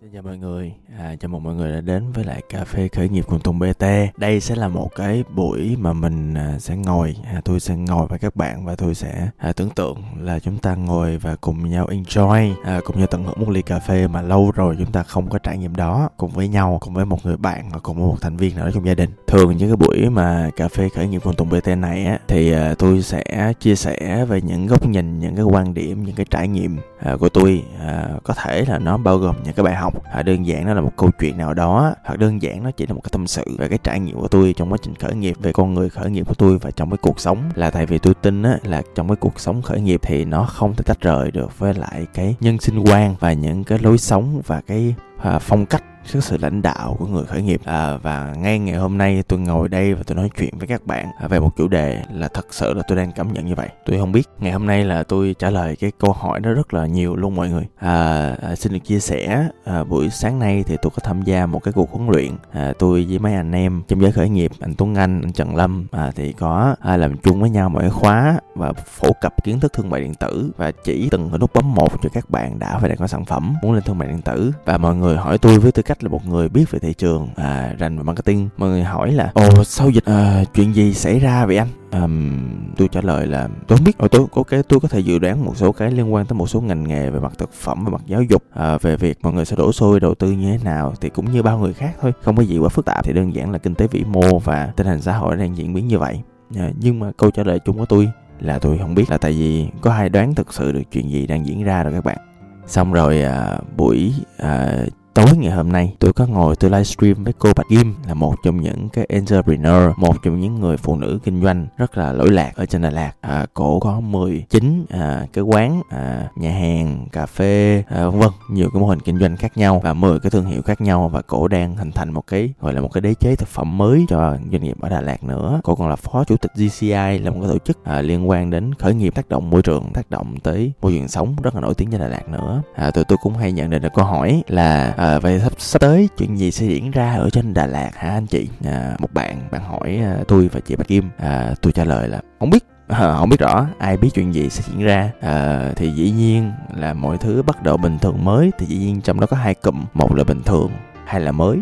Xin chào mọi người, à, chào mừng mọi người đã đến với lại cà phê khởi nghiệp cùng Tùng BT. Đây sẽ là một cái buổi mà mình à, sẽ ngồi, à, tôi sẽ ngồi với các bạn và tôi sẽ à, tưởng tượng là chúng ta ngồi và cùng nhau enjoy, à, cùng nhau tận hưởng một ly cà phê mà lâu rồi chúng ta không có trải nghiệm đó, cùng với nhau, cùng với một người bạn hoặc cùng với một thành viên nào đó trong gia đình. Thường những cái buổi mà cà phê khởi nghiệp cùng Tùng BT này á, thì à, tôi sẽ chia sẻ về những góc nhìn, những cái quan điểm, những cái trải nghiệm à, của tôi. À, có thể là nó bao gồm những cái bài học à, đơn giản nó là một câu chuyện nào đó hoặc đơn giản nó chỉ là một cái tâm sự về cái trải nghiệm của tôi trong quá trình khởi nghiệp về con người khởi nghiệp của tôi và trong cái cuộc sống. Là tại vì tôi tin á là trong cái cuộc sống khởi nghiệp thì nó không thể tách rời được với lại cái nhân sinh quan và những cái lối sống và cái à, phong cách cái sự lãnh đạo của người khởi nghiệp. À, và ngay ngày hôm nay tôi ngồi đây và tôi nói chuyện với các bạn à, về một chủ đề là thật sự là tôi đang cảm nhận như vậy. Tôi không biết ngày hôm nay là tôi trả lời cái câu hỏi nó rất là nhiều luôn mọi người. À, à, xin được chia sẻ à, buổi sáng nay thì tôi có tham gia một cái cuộc huấn luyện à, tôi với mấy anh em trong giới khởi nghiệp anh Tuấn Anh anh Trần Lâm à, thì có à, làm chung với nhau mỗi khóa và phổ cập kiến thức thương mại điện tử và chỉ từng nút bấm một cho các bạn đã và đang có sản phẩm muốn lên thương mại điện tử. Và mọi người người hỏi tôi với tư cách là một người biết về thị trường à, rành về marketing. Mọi người hỏi là ồ sau dịch à, chuyện gì xảy ra vậy anh? Um, tôi trả lời là tôi không biết. Rồi tôi có cái tôi có thể dự đoán một số cái liên quan tới một số ngành nghề về mặt thực phẩm về mặt giáo dục à, về việc mọi người sẽ đổ xôi đầu tư như thế nào thì cũng như bao người khác thôi. Không có gì quá phức tạp thì đơn giản là kinh tế vĩ mô và tình hình xã hội đang diễn biến như vậy. À, nhưng mà câu trả lời chung của tôi là tôi không biết là tại vì có ai đoán thực sự được chuyện gì đang diễn ra rồi các bạn xong rồi à, buổi à, tối ngày hôm nay tôi có ngồi tôi livestream với cô Bạch Kim là một trong những cái entrepreneur một trong những người phụ nữ kinh doanh rất là lỗi lạc ở trên Đà Lạt. À, cổ có 19 à, cái quán à, nhà hàng cà phê à, vân vân nhiều cái mô hình kinh doanh khác nhau và 10 cái thương hiệu khác nhau và cổ đang hình thành một cái gọi là một cái đế chế thực phẩm mới cho doanh nghiệp ở Đà Lạt nữa. Cổ còn là phó chủ tịch GCI là một cái tổ chức à, liên quan đến khởi nghiệp tác động môi trường tác động tới môi trường sống rất là nổi tiếng trên Đà Lạt nữa. À, tụi tôi cũng hay nhận được câu hỏi là à, Ờ, vậy sắp, sắp tới chuyện gì sẽ diễn ra ở trên Đà Lạt hả anh chị? À, một bạn bạn hỏi à, tôi và chị Bạch Kim. À, tôi trả lời là không biết. À, không biết rõ ai biết chuyện gì sẽ diễn ra. À, thì dĩ nhiên là mọi thứ bắt đầu bình thường mới. Thì dĩ nhiên trong đó có hai cụm một là bình thường hay là mới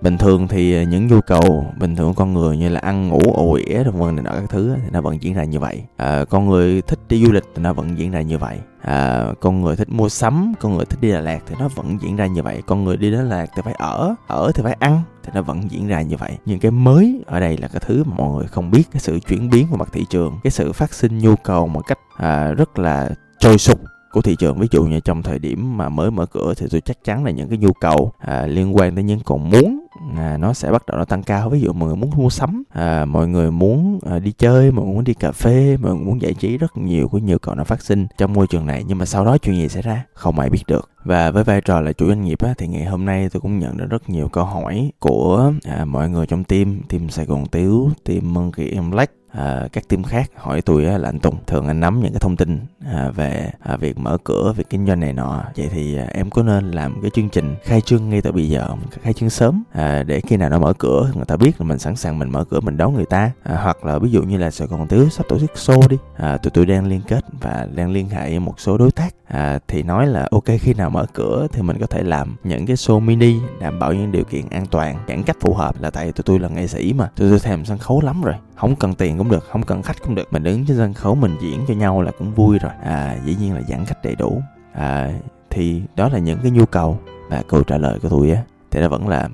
bình thường thì những nhu cầu bình thường của con người như là ăn ngủ ồ ỉa vân vân này nọ các thứ thì nó vẫn diễn ra như vậy. À, con người thích đi du lịch thì nó vẫn diễn ra như vậy. À, con người thích mua sắm con người thích đi Đà Lạt thì nó vẫn diễn ra như vậy. Con người đi Đà Lạt thì phải ở ở thì phải ăn thì nó vẫn diễn ra như vậy. Nhưng cái mới ở đây là cái thứ mà mọi người không biết cái sự chuyển biến của mặt thị trường cái sự phát sinh nhu cầu một cách à, rất là trôi sụp của thị trường. Ví dụ như trong thời điểm mà mới mở cửa thì tôi chắc chắn là những cái nhu cầu à, liên quan tới những còn muốn à, nó sẽ bắt đầu nó tăng cao. Ví dụ mọi người muốn mua sắm à, mọi người muốn à, đi chơi mọi người muốn đi cà phê mọi người muốn giải trí rất nhiều của nhu cầu nó phát sinh trong môi trường này. Nhưng mà sau đó chuyện gì xảy ra? Không ai biết được. Và với vai trò là chủ doanh nghiệp á, thì ngày hôm nay tôi cũng nhận được rất nhiều câu hỏi của à, mọi người trong team team Sài Gòn Tiếu team Monkey em Black à, các team khác hỏi tôi á, là anh Tùng thường anh nắm những cái thông tin à, về à, việc mở cửa việc kinh doanh này nọ. Vậy thì à, em có nên làm cái chương trình khai trương ngay từ bây giờ khai trương sớm à, để khi nào nó mở cửa người ta biết là mình sẵn sàng mình mở cửa mình đón người ta? À, hoặc là ví dụ như là Sài Gòn Tiếu sắp tổ chức show đi. À, tụi tôi đang liên kết và đang liên hệ với một số đối tác à, thì nói là ok khi nào mở cửa thì mình có thể làm những cái show mini đảm bảo những điều kiện an toàn. Giãn cách phù hợp là tại tụi tôi là nghệ sĩ mà. Tụi tôi thèm sân khấu lắm rồi. Không cần tiền cũng được không cần khách cũng được. Mình đứng trên sân khấu mình diễn cho nhau là cũng vui rồi. À dĩ nhiên là giãn cách đầy đủ. À thì đó là những cái nhu cầu và câu trả lời của tôi á. Thì nó vẫn là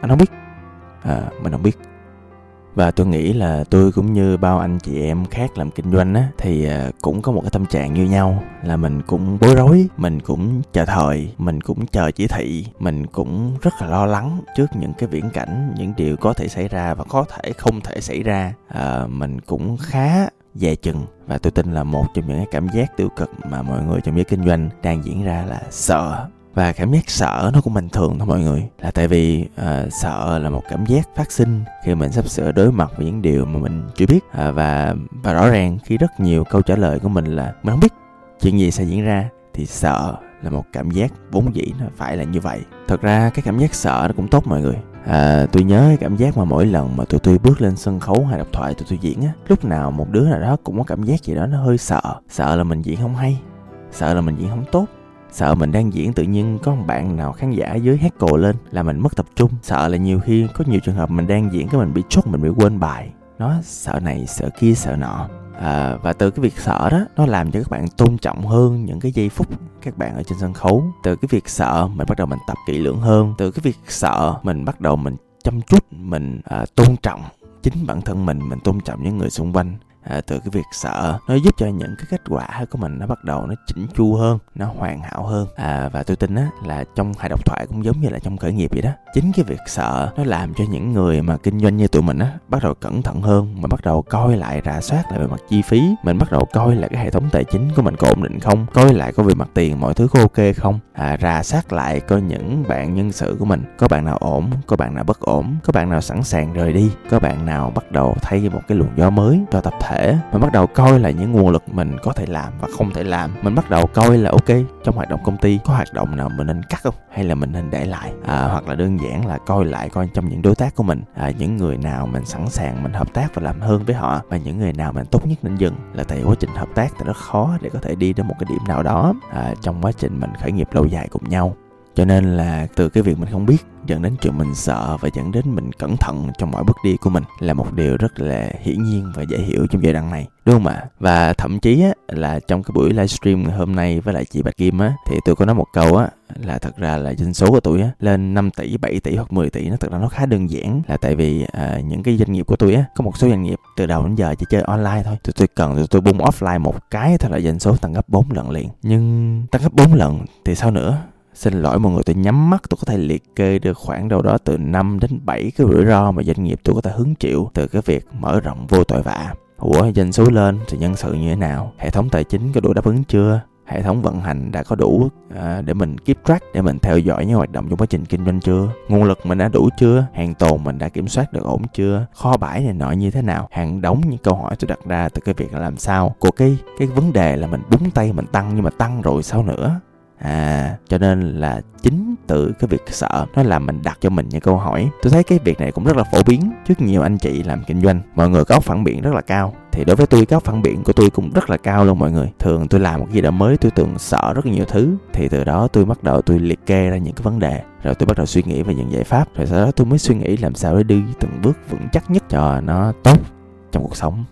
anh không biết. À mình không biết và tôi nghĩ là tôi cũng như bao anh chị em khác làm kinh doanh á thì ờ, cũng có một cái tâm trạng như nhau là mình cũng bối rối mình cũng chờ thời mình cũng chờ chỉ thị mình cũng rất là lo lắng trước những cái viễn cảnh những điều có thể xảy ra và có thể không thể xảy ra. À, mình cũng khá dè chừng và tôi tin là một trong những cái cảm giác tiêu cực mà mọi người trong giới kinh doanh đang diễn ra là sợ và cảm giác sợ nó cũng bình thường thôi mọi người. Là tại vì uh, sợ là một cảm giác phát sinh khi mình sắp sửa đối mặt với những điều mà mình chưa biết. Uh, và và rõ ràng khi rất nhiều câu trả lời của mình là mình không biết chuyện gì sẽ diễn ra thì sợ là một cảm giác vốn dĩ nó phải là như vậy. Thật ra cái cảm giác sợ nó cũng tốt mọi người. À, tôi nhớ cái cảm giác mà mỗi lần mà tụi tôi bước lên sân khấu hay đọc thoại tụi tôi diễn á lúc nào một đứa nào đó cũng có cảm giác gì đó nó hơi sợ. Sợ là mình diễn không hay sợ là mình diễn không tốt sợ mình đang diễn tự nhiên có một bạn nào khán giả dưới hát cồ lên là mình mất tập trung. Sợ là nhiều khi có nhiều trường hợp mình đang diễn cái mình bị chốt mình bị quên bài. Nó sợ này sợ kia sợ nọ. À, và từ cái việc sợ đó nó làm cho các bạn tôn trọng hơn những cái giây phút các bạn ở trên sân khấu. Từ cái việc sợ mình bắt đầu mình tập kỹ lưỡng hơn. Từ cái việc sợ mình bắt đầu mình chăm chút mình à, tôn trọng chính bản thân mình mình tôn trọng những người xung quanh à, từ cái việc sợ. Nó giúp cho những cái kết quả của mình nó bắt đầu nó chỉnh chu hơn nó hoàn hảo hơn. À, và tôi tin á là trong hài độc thoại cũng giống như là trong khởi nghiệp vậy đó. Chính cái việc sợ nó làm cho những người mà kinh doanh như tụi mình á bắt đầu cẩn thận hơn mình bắt đầu coi lại rà soát lại về mặt chi phí mình bắt đầu coi lại cái hệ thống tài chính của mình có ổn định không coi lại có về mặt tiền mọi thứ có ok không. À, rà soát lại coi những bạn nhân sự của mình có bạn nào ổn có bạn nào bất ổn có bạn nào sẵn sàng rời đi có bạn nào bắt đầu thay một cái luồng gió mới cho tập thể thể mình bắt đầu coi là những nguồn lực mình có thể làm và không thể làm. Mình bắt đầu coi là ok trong hoạt động công ty có hoạt động nào mình nên cắt không? Hay là mình nên để lại? À, hoặc là đơn giản là coi lại coi trong những đối tác của mình. À, những người nào mình sẵn sàng mình hợp tác và làm hơn với họ và những người nào mình tốt nhất nên dừng. Là tại quá trình hợp tác thì rất khó để có thể đi đến một cái điểm nào đó. À, trong quá trình mình khởi nghiệp lâu dài cùng nhau cho nên là từ cái việc mình không biết dẫn đến chuyện mình sợ và dẫn đến mình cẩn thận trong mọi bước đi của mình là một điều rất là hiển nhiên và dễ hiểu trong giai đoạn này đúng không ạ? Và thậm chí á là trong cái buổi livestream ngày hôm nay với lại chị bạch kim á thì tôi có nói một câu á là thật ra là doanh số của tôi á lên 5 tỷ 7 tỷ hoặc 10 tỷ nó thật ra nó khá đơn giản. Là tại vì à, những cái doanh nghiệp của tôi á có một số doanh nghiệp từ đầu đến giờ chỉ chơi online thôi. Tụi tôi cần tụi tôi bung offline một cái thôi là doanh số tăng gấp 4 lần liền. Nhưng tăng gấp 4 lần thì sao nữa? Xin lỗi mọi người tôi nhắm mắt tôi có thể liệt kê được khoảng đâu đó từ 5 đến 7 cái rủi ro mà doanh nghiệp tôi có thể hứng chịu từ cái việc mở rộng vô tội vạ. Ủa doanh số lên thì nhân sự như thế nào? Hệ thống tài chính có đủ đáp ứng chưa? Hệ thống vận hành đã có đủ à, để mình keep track để mình theo dõi những hoạt động trong quá trình kinh doanh chưa? Nguồn lực mình đã đủ chưa? Hàng tồn mình đã kiểm soát được ổn chưa? Kho bãi này nọ như thế nào? Hàng đóng những câu hỏi tôi đặt ra từ cái việc là làm sao? Của cái cái vấn đề là mình búng tay mình tăng nhưng mà tăng rồi sao nữa? À cho nên là chính từ cái việc sợ nó làm mình đặt cho mình những câu hỏi. Tôi thấy cái việc này cũng rất là phổ biến trước nhiều anh chị làm kinh doanh. Mọi người có óc phản biện rất là cao. Thì đối với tôi cái óc phản biện của tôi cũng rất là cao luôn mọi người. Thường tôi làm một cái gì đó mới tôi thường sợ rất là nhiều thứ. Thì từ đó tôi bắt đầu tôi liệt kê ra những cái vấn đề. Rồi tôi bắt đầu suy nghĩ về những giải pháp. Rồi sau đó tôi mới suy nghĩ làm sao để đi từng bước vững chắc nhất cho nó tốt trong cuộc sống.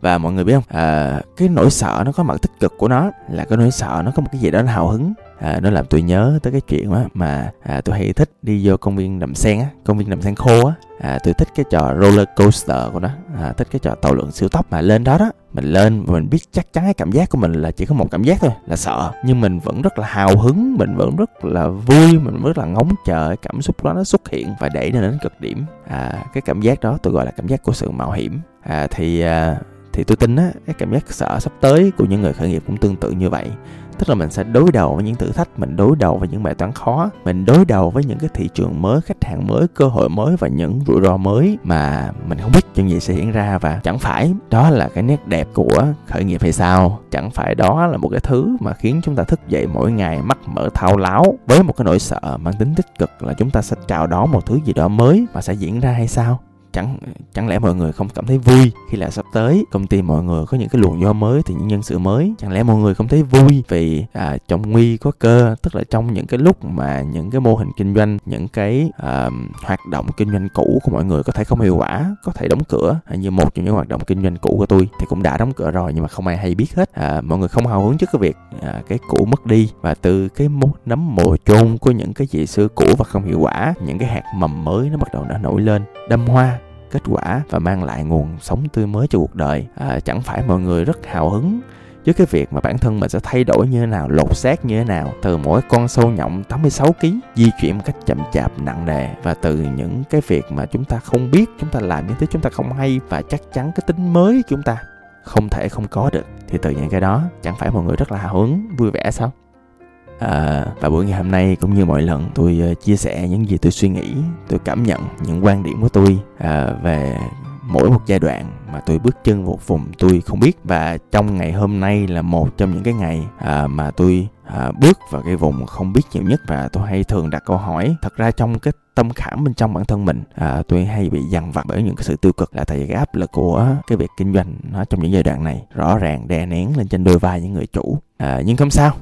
Và mọi người biết không? À, cái nỗi sợ nó có mặt tích cực của nó là cái nỗi sợ nó có một cái gì đó nó hào hứng à, nó làm tôi nhớ tới cái chuyện đó mà à, tôi hay thích đi vô công viên đầm sen á công viên đầm sen khô á. À, tôi thích cái trò roller coaster của nó. À, thích cái trò tàu lượn siêu tốc mà lên đó đó mình lên và mình biết chắc chắn cái cảm giác của mình là chỉ có một cảm giác thôi là sợ. Nhưng mình vẫn rất là hào hứng mình vẫn rất là vui mình rất là ngóng chờ cái cảm xúc đó nó xuất hiện và đẩy nó đến cực điểm. À, cái cảm giác đó tôi gọi là cảm giác của sự mạo hiểm. À, thì à, thì tôi tin á cái cảm giác sợ sắp tới của những người khởi nghiệp cũng tương tự như vậy tức là mình sẽ đối đầu với những thử thách, mình đối đầu với những bài toán khó, mình đối đầu với những cái thị trường mới, khách hàng mới, cơ hội mới và những rủi ro mới mà mình không biết chuyện gì sẽ diễn ra. Và chẳng phải đó là cái nét đẹp của khởi nghiệp hay sao, chẳng phải đó là một cái thứ mà khiến chúng ta thức dậy mỗi ngày mắt mở thao láo với một cái nỗi sợ mang tính tích cực là chúng ta sẽ chào đón một thứ gì đó mới mà sẽ diễn ra hay sao chẳng chẳng lẽ mọi người không cảm thấy vui khi là sắp tới? Công ty mọi người có những cái luồng do mới thì những nhân sự mới. Chẳng lẽ mọi người không thấy vui vì à, trong nguy có cơ? Tức là trong những cái lúc mà những cái mô hình kinh doanh những cái à, hoạt động kinh doanh cũ của mọi người có thể không hiệu quả có thể đóng cửa à, như một trong những hoạt động kinh doanh cũ của tôi thì cũng đã đóng cửa rồi nhưng mà không ai hay biết hết. À, mọi người không hào hứng trước cái việc à, cái cũ mất đi và từ cái nấm mồ chôn của những cái gì xưa cũ và không hiệu quả những cái hạt mầm mới nó bắt đầu đã nổi lên. Đâm hoa kết quả và mang lại nguồn sống tươi mới cho cuộc đời. À, chẳng phải mọi người rất hào hứng với cái việc mà bản thân mình sẽ thay đổi như thế nào, lột xác như thế nào. Từ mỗi con sâu nhộng 86 kg di chuyển một cách chậm chạp nặng nề. Và từ những cái việc mà chúng ta không biết, chúng ta làm những thứ chúng ta không hay và chắc chắn cái tính mới chúng ta không thể không có được thì từ những cái đó chẳng phải mọi người rất là hào hứng vui vẻ sao? À, và buổi ngày hôm nay cũng như mọi lần tôi ờ, chia sẻ những gì tôi suy nghĩ, tôi cảm nhận những quan điểm của tôi à, về mỗi một giai đoạn mà tôi bước chân vào vùng tôi không biết. Và trong ngày hôm nay là một trong những cái ngày à, mà tôi à, bước vào cái vùng không biết nhiều nhất và tôi hay thường đặt câu hỏi. Thật ra trong cái tâm khảm bên trong bản thân mình à, tôi hay bị dằn vặt bởi những cái sự tiêu cực là tại vì cái áp lực của cái việc kinh doanh nó trong những giai đoạn này rõ ràng đè nén lên trên đôi vai những người chủ. À, nhưng không sao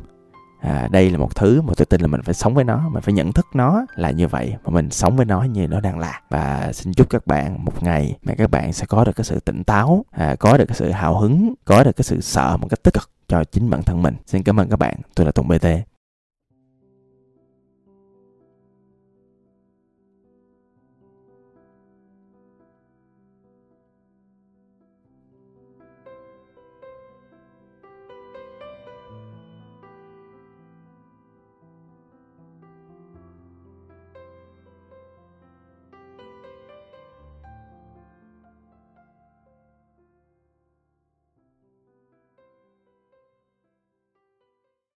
à, đây là một thứ mà tôi tin là mình phải sống với nó mình phải nhận thức nó là như vậy và mình sống với nó như nó đang là. Và xin chúc các bạn một ngày mà các bạn sẽ có được cái sự tỉnh táo à, có được cái sự hào hứng có được cái sự sợ một cách tích cực cho chính bản thân mình. Xin cảm ơn các bạn. Tôi là tùng bt